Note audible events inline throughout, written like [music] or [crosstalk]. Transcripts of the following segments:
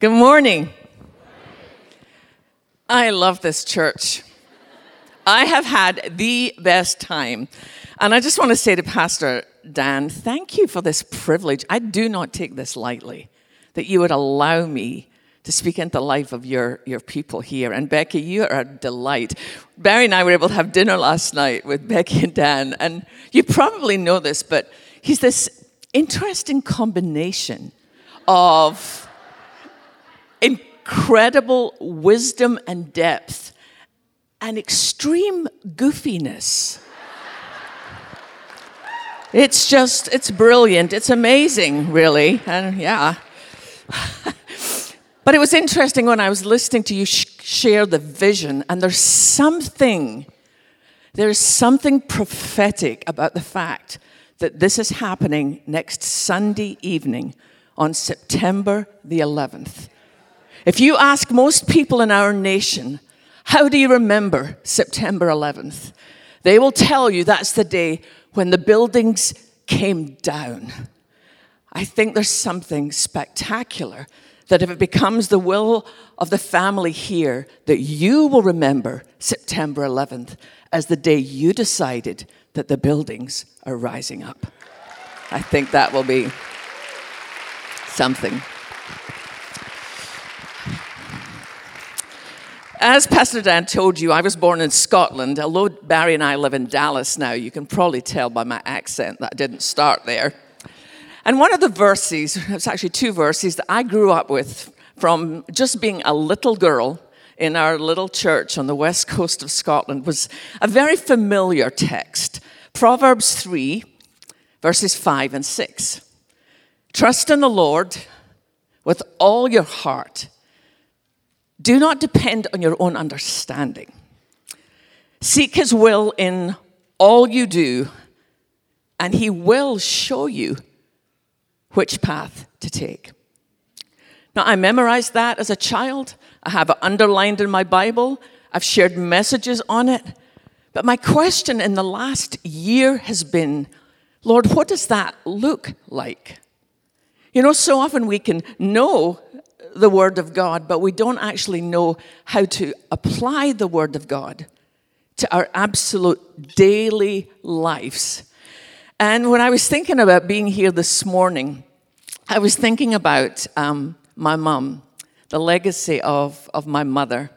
Good morning. I love this church. I have had the best time. And I just want to say to Pastor Dan, thank you for this privilege. I do not take this lightly, that you would allow me to speak into the life of your, your people here. And Becky, you are a delight. Barry and I were able to have dinner last night with Becky and Dan. And you probably know this, but he's this interesting combination of incredible wisdom and depth and extreme goofiness. It's just, it's brilliant. It's amazing, really. And yeah. [laughs] but it was interesting when I was listening to you sh- share the vision, and there's something, there's something prophetic about the fact that this is happening next Sunday evening on September the 11th. If you ask most people in our nation, how do you remember September 11th? They will tell you that's the day when the buildings came down. I think there's something spectacular that if it becomes the will of the family here, that you will remember September 11th as the day you decided that the buildings are rising up. I think that will be something. As Pastor Dan told you, I was born in Scotland. Although Barry and I live in Dallas now, you can probably tell by my accent that I didn't start there. And one of the verses, it's actually two verses that I grew up with from just being a little girl in our little church on the west coast of Scotland, was a very familiar text Proverbs 3, verses 5 and 6. Trust in the Lord with all your heart do not depend on your own understanding. Seek His will in all you do, and He will show you which path to take. Now, I memorized that as a child. I have it underlined in my Bible. I've shared messages on it. But my question in the last year has been Lord, what does that look like? You know, so often we can know the Word of God, but we don't actually know how to apply the Word of God to our absolute daily lives. And when I was thinking about being here this morning, I was thinking about um, my mum, the legacy of, of my mother.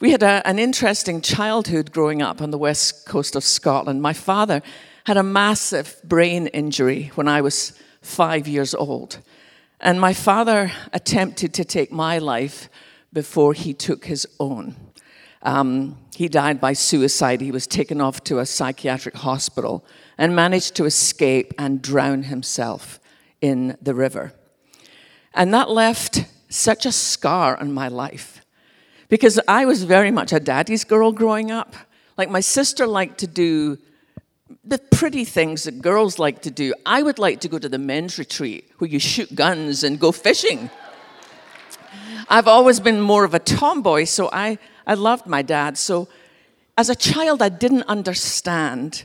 We had a, an interesting childhood growing up on the west coast of Scotland. My father had a massive brain injury when I was five years old. And my father attempted to take my life before he took his own. Um, he died by suicide. He was taken off to a psychiatric hospital and managed to escape and drown himself in the river. And that left such a scar on my life because I was very much a daddy's girl growing up. Like my sister liked to do the pretty things that girls like to do. I would like to go to the men's retreat where you shoot guns and go fishing. I've always been more of a tomboy, so I, I loved my dad. So as a child, I didn't understand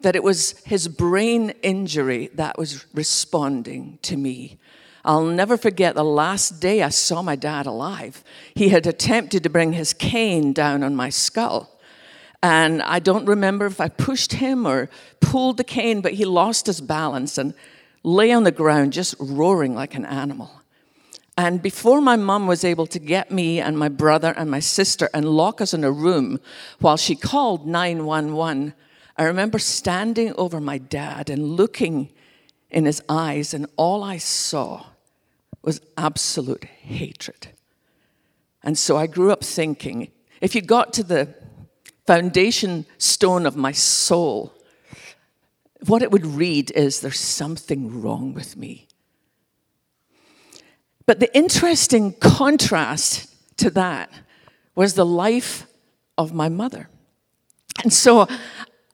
that it was his brain injury that was responding to me. I'll never forget the last day I saw my dad alive. He had attempted to bring his cane down on my skull. And I don't remember if I pushed him or pulled the cane, but he lost his balance and lay on the ground just roaring like an animal. And before my mom was able to get me and my brother and my sister and lock us in a room while she called 911, I remember standing over my dad and looking in his eyes, and all I saw was absolute hatred. And so I grew up thinking if you got to the foundation stone of my soul, what it would read is there's something wrong with me. But the interesting contrast to that was the life of my mother. And so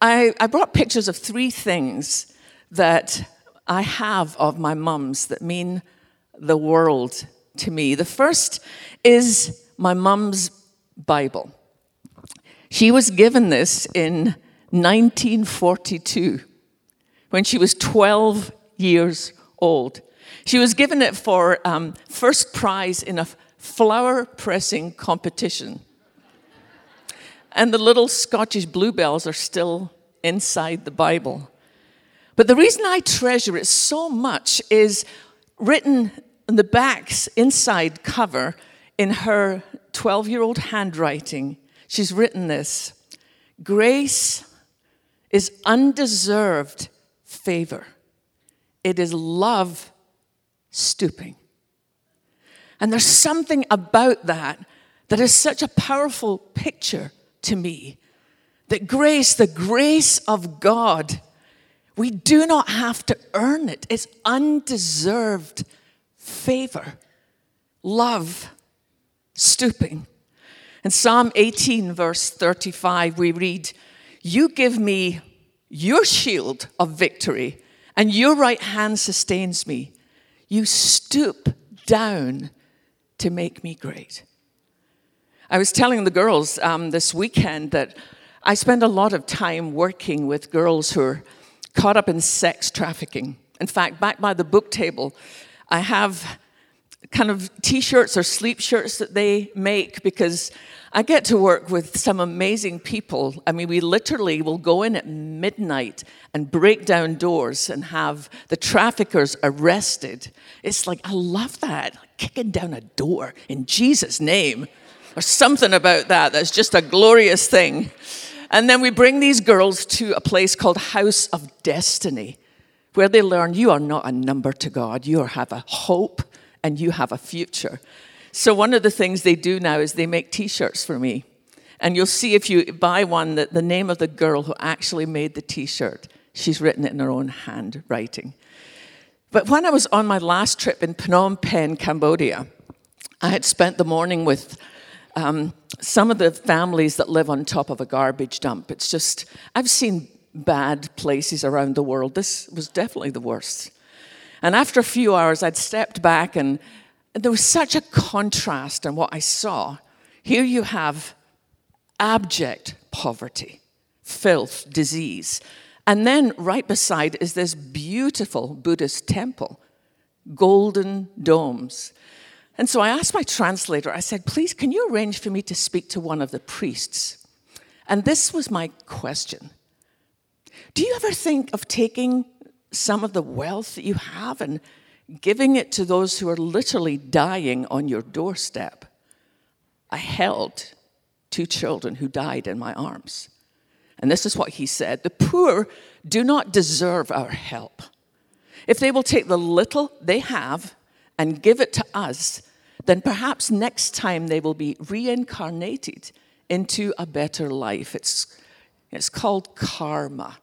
I, I brought pictures of three things that I have of my mum's that mean the world to me. The first is my mum's Bible. She was given this in 1942 when she was 12 years old. She was given it for um, first prize in a flower pressing competition. And the little Scottish bluebells are still inside the Bible. But the reason I treasure it so much is written on the back's inside cover in her 12 year old handwriting. She's written this Grace is undeserved favor, it is love stooping. And there's something about that that is such a powerful picture to me. That grace, the grace of God, we do not have to earn it. It's undeserved favor, love, stooping. In Psalm 18, verse 35, we read, You give me your shield of victory, and your right hand sustains me. You stoop down to make me great. I was telling the girls um, this weekend that I spend a lot of time working with girls who are caught up in sex trafficking. In fact, back by the book table, I have kind of t shirts or sleep shirts that they make because I get to work with some amazing people. I mean, we literally will go in at midnight and break down doors and have the traffickers arrested. It's like, I love that, kicking down a door in Jesus' name. Or something about that that's just a glorious thing. And then we bring these girls to a place called House of Destiny, where they learn you are not a number to God, you have a hope and you have a future. So, one of the things they do now is they make t shirts for me. And you'll see if you buy one that the name of the girl who actually made the t shirt, she's written it in her own handwriting. But when I was on my last trip in Phnom Penh, Cambodia, I had spent the morning with um, some of the families that live on top of a garbage dump. It's just, I've seen bad places around the world. This was definitely the worst. And after a few hours, I'd stepped back, and there was such a contrast in what I saw. Here you have abject poverty, filth, disease. And then right beside is this beautiful Buddhist temple, golden domes. And so I asked my translator, I said, please, can you arrange for me to speak to one of the priests? And this was my question Do you ever think of taking some of the wealth that you have and giving it to those who are literally dying on your doorstep? I held two children who died in my arms. And this is what he said The poor do not deserve our help. If they will take the little they have and give it to us, then perhaps next time they will be reincarnated into a better life. It's, it's called karma.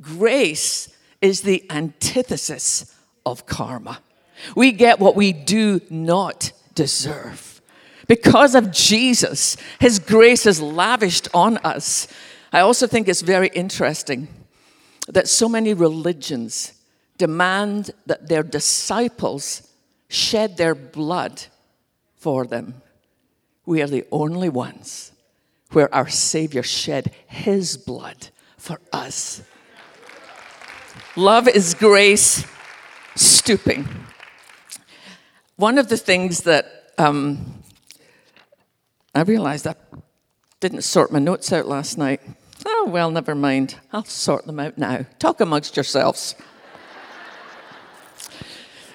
Grace is the antithesis of karma. We get what we do not deserve. Because of Jesus, His grace is lavished on us. I also think it's very interesting that so many religions demand that their disciples shed their blood for them. We are the only ones where our Savior shed His blood for us. Love is grace stooping. One of the things that um, I realized I didn't sort my notes out last night. Oh, well, never mind. I'll sort them out now. Talk amongst yourselves.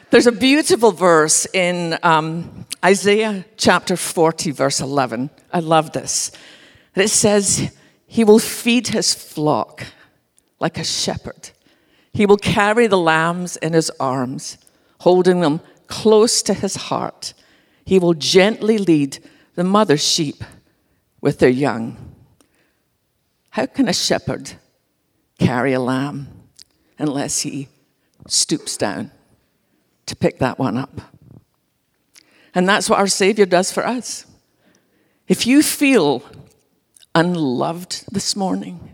There's a beautiful verse in um, Isaiah chapter 40, verse 11. I love this. It says, He will feed his flock like a shepherd. He will carry the lambs in his arms, holding them close to his heart. He will gently lead the mother sheep with their young. How can a shepherd carry a lamb unless he stoops down? to pick that one up. And that's what our Savior does for us. If you feel unloved this morning,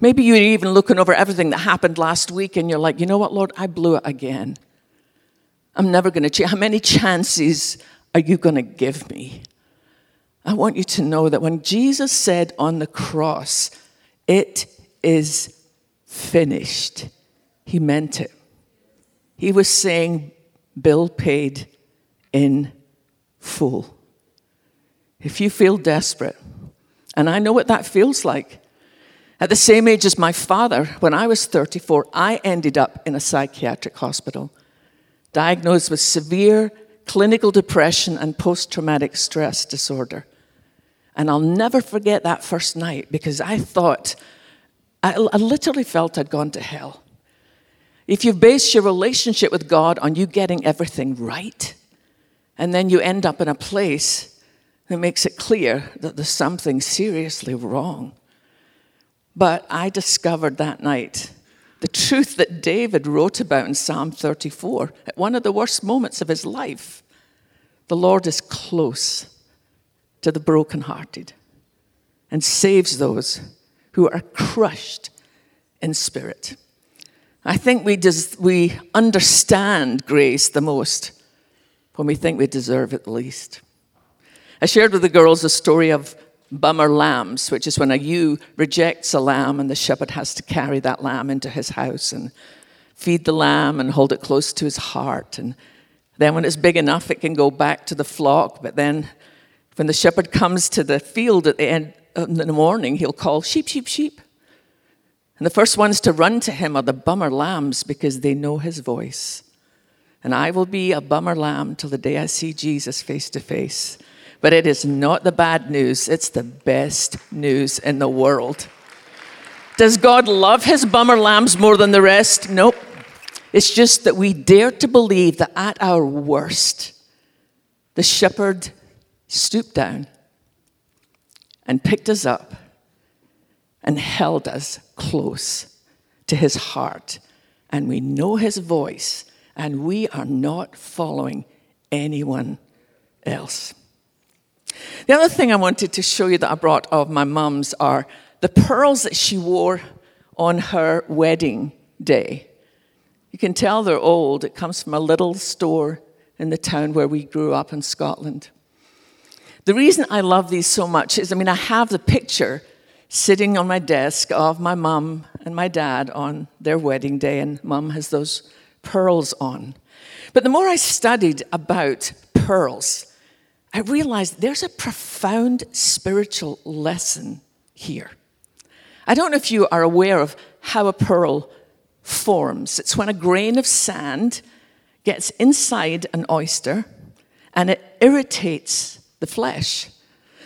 maybe you're even looking over everything that happened last week and you're like, you know what, Lord, I blew it again. I'm never going to change. How many chances are you going to give me? I want you to know that when Jesus said on the cross, it is finished, he meant it. He was saying, Bill paid in full. If you feel desperate, and I know what that feels like. At the same age as my father, when I was 34, I ended up in a psychiatric hospital, diagnosed with severe clinical depression and post traumatic stress disorder. And I'll never forget that first night because I thought, I, I literally felt I'd gone to hell. If you base your relationship with God on you getting everything right, and then you end up in a place that makes it clear that there's something seriously wrong. But I discovered that night the truth that David wrote about in Psalm 34 at one of the worst moments of his life. The Lord is close to the brokenhearted and saves those who are crushed in spirit. I think we, des- we understand grace the most when we think we deserve it the least. I shared with the girls a story of bummer lambs, which is when a ewe rejects a lamb and the shepherd has to carry that lamb into his house and feed the lamb and hold it close to his heart. And then when it's big enough, it can go back to the flock, but then when the shepherd comes to the field at the end uh, in the morning, he'll call sheep, sheep, sheep. And the first ones to run to him are the bummer lambs because they know his voice. And I will be a bummer lamb till the day I see Jesus face to face. But it is not the bad news, it's the best news in the world. Does God love his bummer lambs more than the rest? Nope. It's just that we dare to believe that at our worst, the shepherd stooped down and picked us up and held us close to his heart. And we know his voice, and we are not following anyone else. The other thing I wanted to show you that I brought of my mum's are the pearls that she wore on her wedding day. You can tell they're old. It comes from a little store in the town where we grew up in Scotland. The reason I love these so much is I mean, I have the picture sitting on my desk of my mum and my dad on their wedding day, and mum has those pearls on. But the more I studied about pearls, I realized there's a profound spiritual lesson here. I don't know if you are aware of how a pearl forms. It's when a grain of sand gets inside an oyster and it irritates the flesh.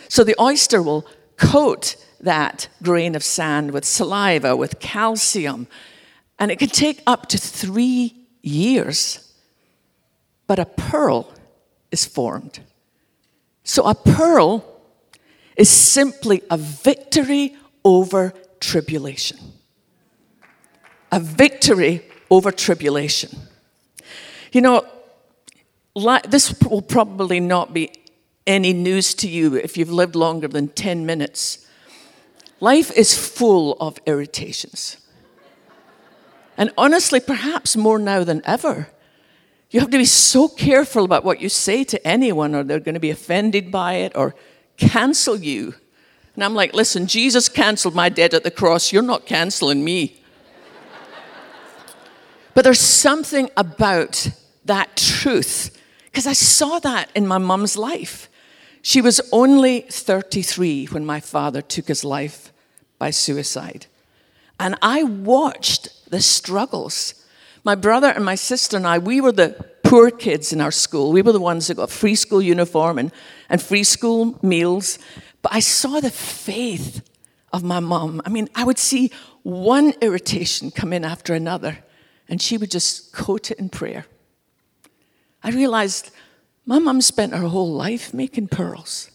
So the oyster will coat that grain of sand with saliva, with calcium, and it can take up to three years. But a pearl is formed. So a pearl is simply a victory over tribulation. A victory over tribulation. You know, this will probably not be any news to you if you've lived longer than 10 minutes. Life is full of irritations. And honestly, perhaps more now than ever. You have to be so careful about what you say to anyone, or they're going to be offended by it or cancel you. And I'm like, listen, Jesus canceled my debt at the cross. You're not canceling me. but there's something about that truth, because I saw that in my mum's life. She was only 33 when my father took his life by suicide. And I watched the struggles. My brother and my sister and I, we were the poor kids in our school. We were the ones that got free school uniform and, and free school meals. But I saw the faith of my mom. I mean, I would see one irritation come in after another, and she would just coat it in prayer. I realized my mum spent her whole life making pearls.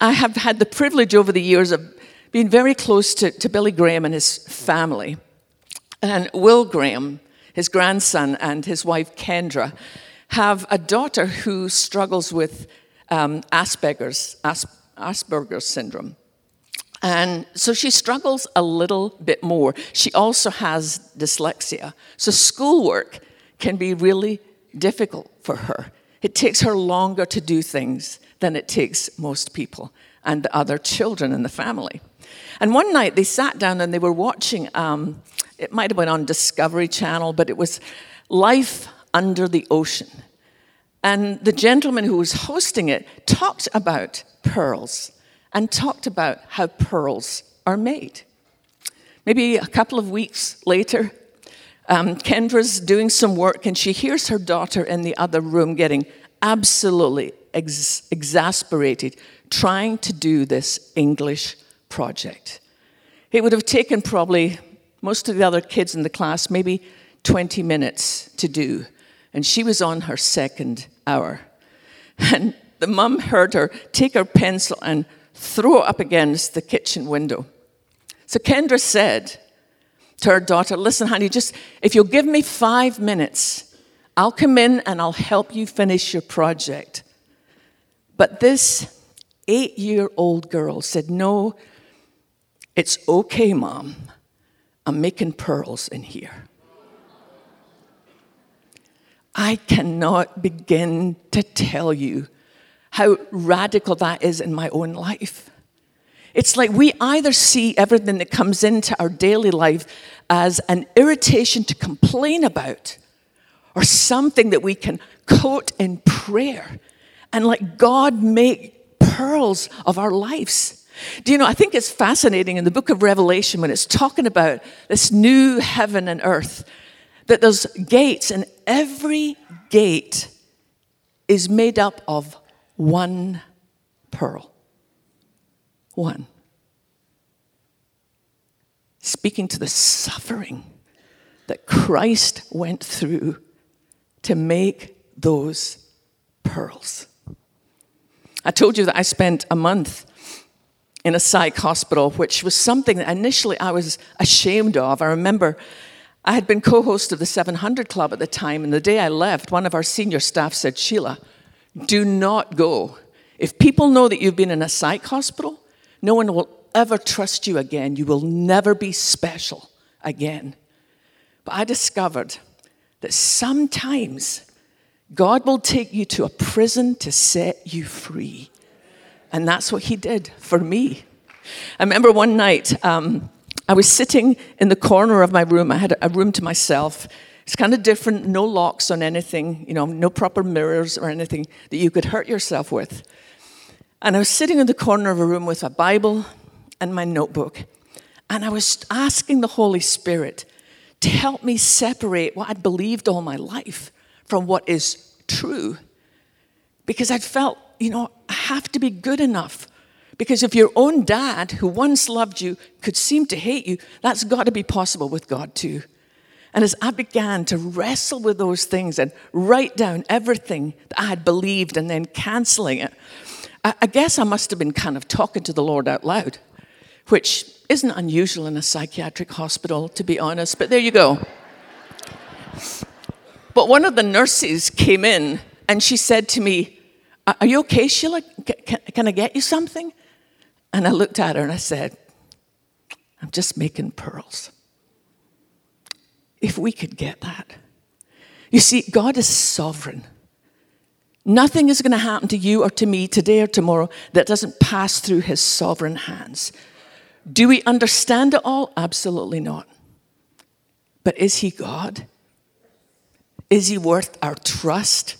I have had the privilege over the years of being very close to, to Billy Graham and his family. And Will Graham, his grandson, and his wife Kendra have a daughter who struggles with um, Asperger's, Asperger's syndrome. And so she struggles a little bit more. She also has dyslexia. So schoolwork can be really difficult for her. It takes her longer to do things than it takes most people and the other children in the family. And one night they sat down and they were watching, um, it might have been on Discovery Channel, but it was Life Under the Ocean. And the gentleman who was hosting it talked about pearls and talked about how pearls are made. Maybe a couple of weeks later, um, Kendra's doing some work and she hears her daughter in the other room getting absolutely ex- exasperated trying to do this English project. It would have taken probably most of the other kids in the class maybe 20 minutes to do, and she was on her second hour. [laughs] And the mum heard her take her pencil and throw it up against the kitchen window. So Kendra said to her daughter, Listen, honey, just if you'll give me five minutes, I'll come in and I'll help you finish your project. But this eight year old girl said, No, it's okay, mom. I'm making pearls in here. I cannot begin to tell you how radical that is in my own life. It's like we either see everything that comes into our daily life as an irritation to complain about or something that we can quote in prayer and let God make pearls of our lives. Do you know, I think it's fascinating in the book of Revelation when it's talking about this new heaven and earth, that there's gates, and every gate is made up of one pearl. One. Speaking to the suffering that Christ went through to make those pearls. I told you that I spent a month in a psych hospital, which was something that initially I was ashamed of. I remember I had been co host of the 700 Club at the time, and the day I left, one of our senior staff said, Sheila, do not go. If people know that you've been in a psych hospital, no one will ever trust you again. You will never be special again. But I discovered that sometimes God will take you to a prison to set you free. And that's what He did for me. I remember one night, um, I was sitting in the corner of my room. I had a room to myself. It's kind of different, no locks on anything, you know, no proper mirrors or anything that you could hurt yourself with. And I was sitting in the corner of a room with a Bible and my notebook. And I was asking the Holy Spirit to help me separate what I'd believed all my life from what is true. Because I'd felt, you know, I have to be good enough because if your own dad, who once loved you, could seem to hate you, that's got to be possible with God too. And as I began to wrestle with those things and write down everything that I had believed and then canceling it, I guess I must have been kind of talking to the Lord out loud, which isn't unusual in a psychiatric hospital, to be honest, but there you go. But one of the nurses came in and she said to me, Are you okay, Sheila? Can, can I get you something? And I looked at her and I said, I'm just making pearls. If we could get that. You see, God is sovereign. Nothing is going to happen to you or to me today or tomorrow that doesn't pass through his sovereign hands. Do we understand it all? Absolutely not. But is he God? Is he worth our trust?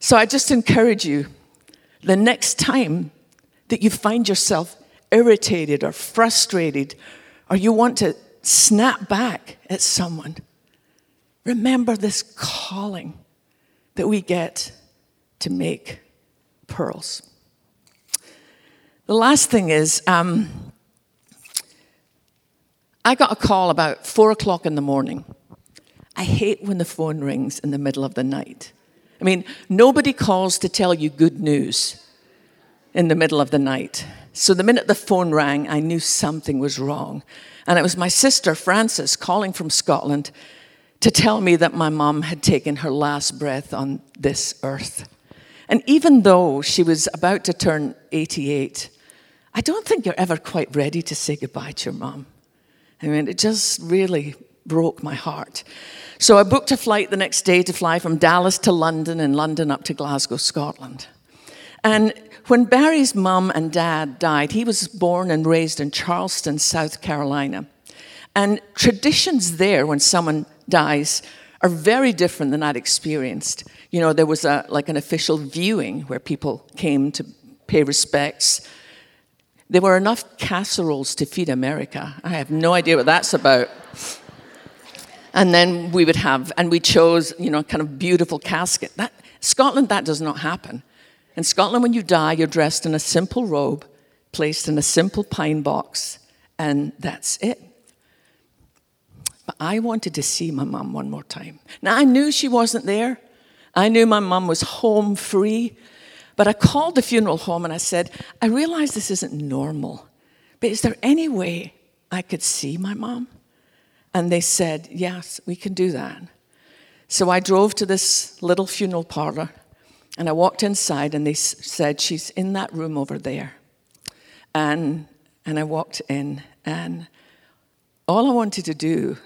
So I just encourage you the next time that you find yourself irritated or frustrated or you want to snap back at someone, remember this calling that we get to make pearls. The last thing is, um, I got a call about four o'clock in the morning. I hate when the phone rings in the middle of the night. I mean, nobody calls to tell you good news in the middle of the night. So the minute the phone rang, I knew something was wrong. And it was my sister, Frances, calling from Scotland to tell me that my mom had taken her last breath on this earth. And even though she was about to turn 88, I don't think you're ever quite ready to say goodbye to your mom. I mean, it just really broke my heart. So I booked a flight the next day to fly from Dallas to London and London up to Glasgow, Scotland. And when Barry's mum and dad died, he was born and raised in Charleston, South Carolina. And traditions there, when someone dies, are very different than I'd experienced. You know, there was a, like an official viewing where people came to pay respects. There were enough casseroles to feed America. I have no idea what that's about. And then we would have, and we chose, you know, kind of beautiful casket. That, Scotland, that does not happen. In Scotland, when you die, you're dressed in a simple robe, placed in a simple pine box, and that's it. But I wanted to see my mum one more time. Now, I knew she wasn't there. I knew my mum was home free. But I called the funeral home and I said, I realize this isn't normal, but is there any way I could see my mom? And they said, Yes, we can do that. So I drove to this little funeral parlor and I walked inside and they said, She's in that room over there. And, and I walked in and all I wanted to do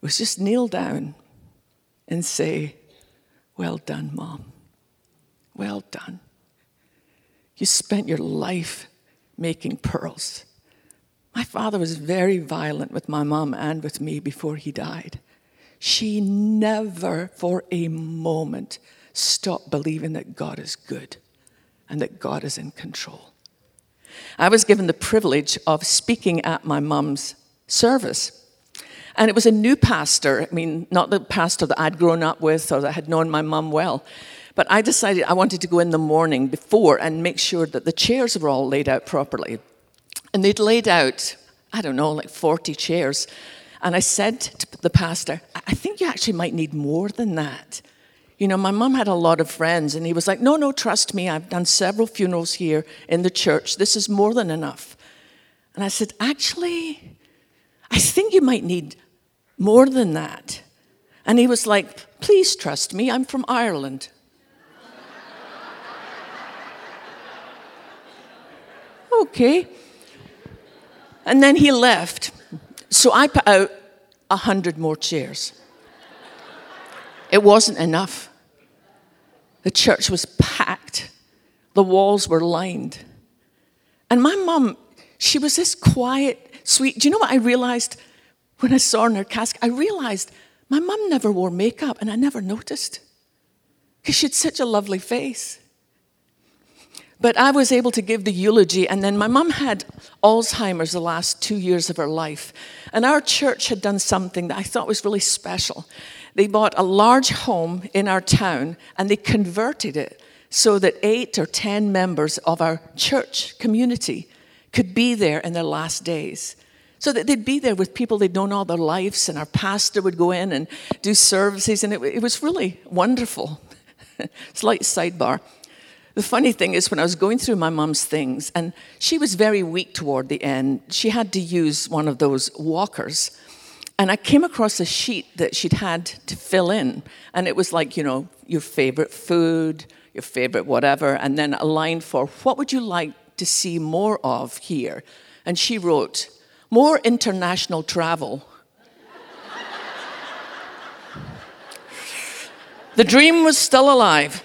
was just kneel down and say, Well done, Mom. Well done. You spent your life making pearls. My father was very violent with my mom and with me before he died. She never for a moment stopped believing that God is good and that God is in control. I was given the privilege of speaking at my mom's service. And it was a new pastor, I mean, not the pastor that I'd grown up with or that had known my mom well. But I decided I wanted to go in the morning before and make sure that the chairs were all laid out properly. And they'd laid out, I don't know, like 40 chairs. And I said to the pastor, I think you actually might need more than that. You know, my mom had a lot of friends, and he was like, No, no, trust me. I've done several funerals here in the church. This is more than enough. And I said, Actually, I think you might need more than that. And he was like, Please trust me. I'm from Ireland. [laughs] okay. And then he left. So I put out a hundred more chairs. It wasn't enough. The church was packed. The walls were lined. And my mom, she was this quiet, sweet. Do you know what I realized when I saw her in her casket? I realized my mom never wore makeup, and I never noticed because she had such a lovely face. But I was able to give the eulogy, and then my mum had Alzheimer's the last two years of her life. And our church had done something that I thought was really special. They bought a large home in our town and they converted it so that eight or ten members of our church community could be there in their last days. So that they'd be there with people they'd known all their lives, and our pastor would go in and do services, and it, it was really wonderful. [laughs] Slight sidebar. The funny thing is, when I was going through my mum's things, and she was very weak toward the end, she had to use one of those walkers. And I came across a sheet that she'd had to fill in. And it was like, you know, your favorite food, your favorite whatever, and then a line for what would you like to see more of here? And she wrote, more international travel. [laughs] the dream was still alive.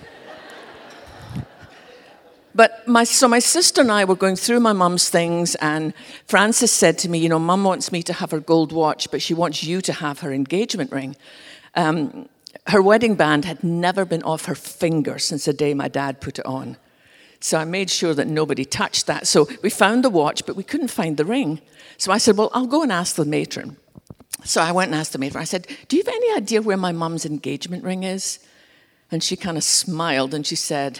But my, so my sister and I were going through my mum's things, and Frances said to me, You know, mum wants me to have her gold watch, but she wants you to have her engagement ring. Um, her wedding band had never been off her finger since the day my dad put it on. So I made sure that nobody touched that. So we found the watch, but we couldn't find the ring. So I said, Well, I'll go and ask the matron. So I went and asked the matron. I said, Do you have any idea where my mum's engagement ring is? And she kind of smiled and she said,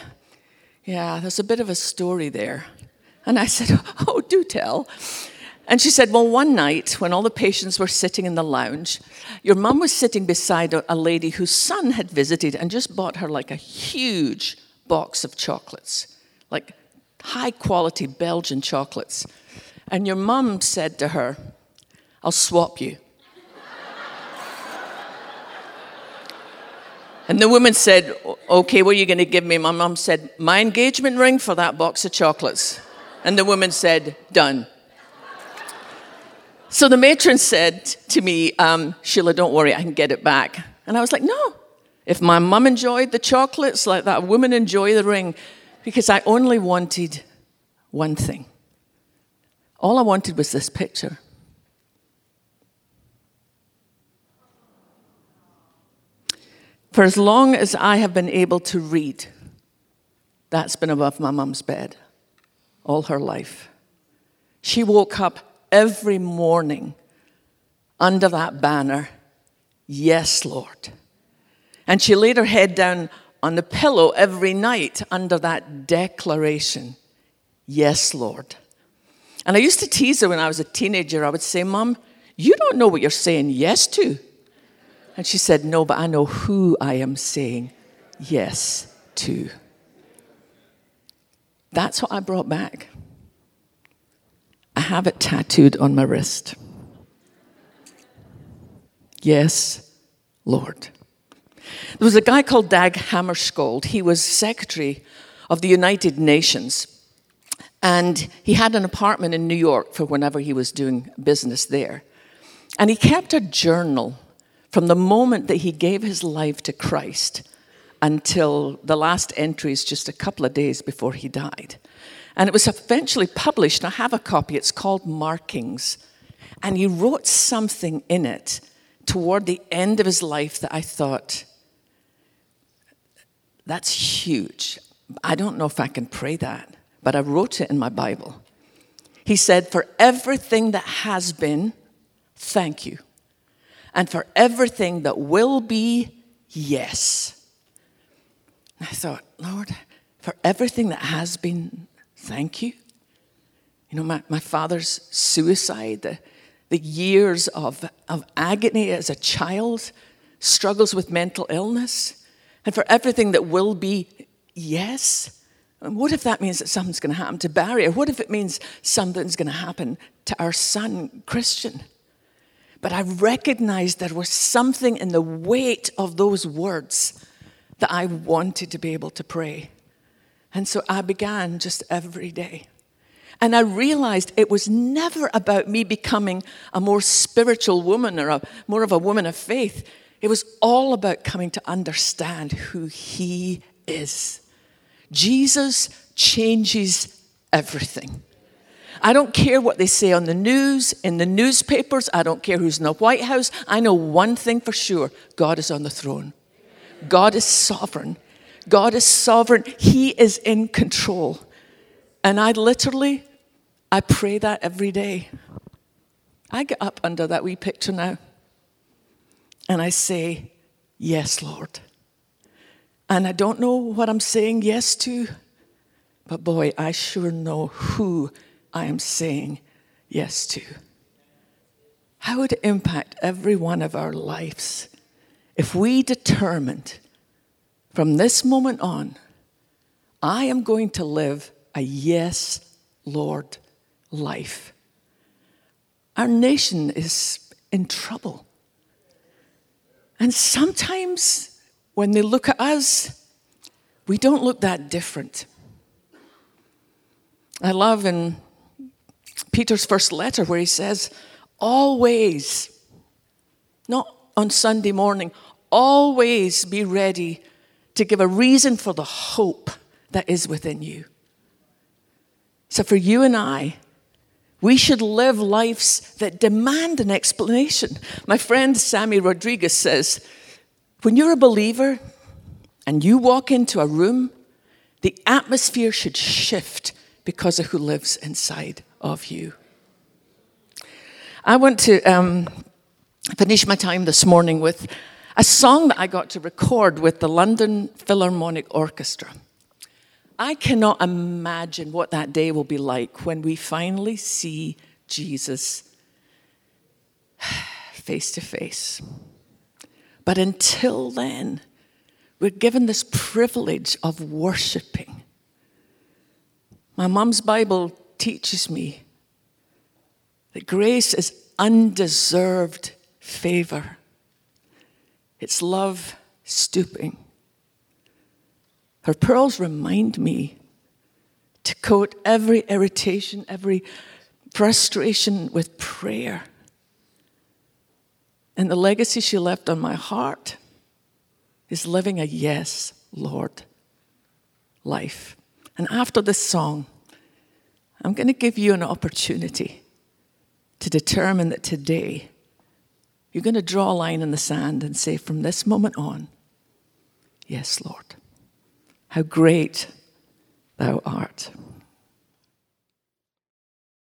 yeah, there's a bit of a story there. And I said, [laughs] Oh, do tell. And she said, Well, one night when all the patients were sitting in the lounge, your mum was sitting beside a lady whose son had visited and just bought her like a huge box of chocolates, like high quality Belgian chocolates. And your mum said to her, I'll swap you. And the woman said, Okay, what are you going to give me? My mom said, My engagement ring for that box of chocolates. And the woman said, Done. So the matron said to me, um, Sheila, don't worry, I can get it back. And I was like, No. If my mum enjoyed the chocolates like that woman enjoy the ring, Because I only wanted one thing. All I wanted was this picture. For as long as I have been able to read, that's been above my mum's bed all her life. She woke up every morning under that banner, Yes, Lord. And she laid her head down on the pillow every night under that declaration, Yes, Lord. And I used to tease her when I was a teenager. I would say, Mom, you don't know what you're saying yes to. And she said, No, but I know who I am saying yes to. That's what I brought back. I have it tattooed on my wrist. Yes, Lord. There was a guy called Dag Hammarskjöld. He was secretary of the United Nations. And he had an apartment in New York for whenever he was doing business there. And he kept a journal from the moment that he gave his life to Christ until the last entries just a couple of days before he died. And it was eventually published. I have a copy. It's called Markings. And he wrote something in it toward the end of his life that I thought, that's huge. I don't know if I can pray that, but I wrote it in my Bible. He said, For everything that has been, thank you. And for everything that will be, yes. I thought, Lord, for everything that has been, thank you. You know, my, my father's suicide, the, the years of, of agony as a child, struggles with mental illness, and for everything that will be, yes. And what if that means that something's going to happen to Barry? Or what if it means something's going to happen to our son, Christian? But I recognized there was something in the weight of those words that I wanted to be able to pray. And so I began just every day. And I realized it was never about me becoming a more spiritual woman or a, more of a woman of faith. It was all about coming to understand who He is. Jesus changes everything. I don't care what they say on the news, in the newspapers. I don't care who's in the White House. I know one thing for sure God is on the throne. God is sovereign. God is sovereign. He is in control. And I literally, I pray that every day. I get up under that wee picture now and I say, Yes, Lord. And I don't know what I'm saying yes to, but boy, I sure know who I am saying yes to. How would it impact every one of our lives if we determined from this moment on, I am going to live a yes, Lord life? Our nation is in trouble. And sometimes when they look at us, we don't look that different. I love in Peter's first letter where he says, always, not on Sunday morning, always be ready to give a reason for the hope that is within you. So for you and I, we should live lives that demand an explanation. My friend Sammy Rodriguez says, when you're a believer and you walk into a room, the atmosphere should shift because of who lives inside of you. I want to um, finish my time this morning with a song that I got to record with the London Philharmonic Orchestra. I cannot imagine what that day will be like when we finally see Jesus face to face. But until then, we're given this privilege of worshiping. My mom's Bible teaches me that grace is undeserved favor, it's love stooping. Her pearls remind me to coat every irritation, every frustration with prayer. And the legacy she left on my heart is living a yes, Lord life. And after this song, I'm going to give you an opportunity to determine that today you're going to draw a line in the sand and say, from this moment on, yes, Lord, how great thou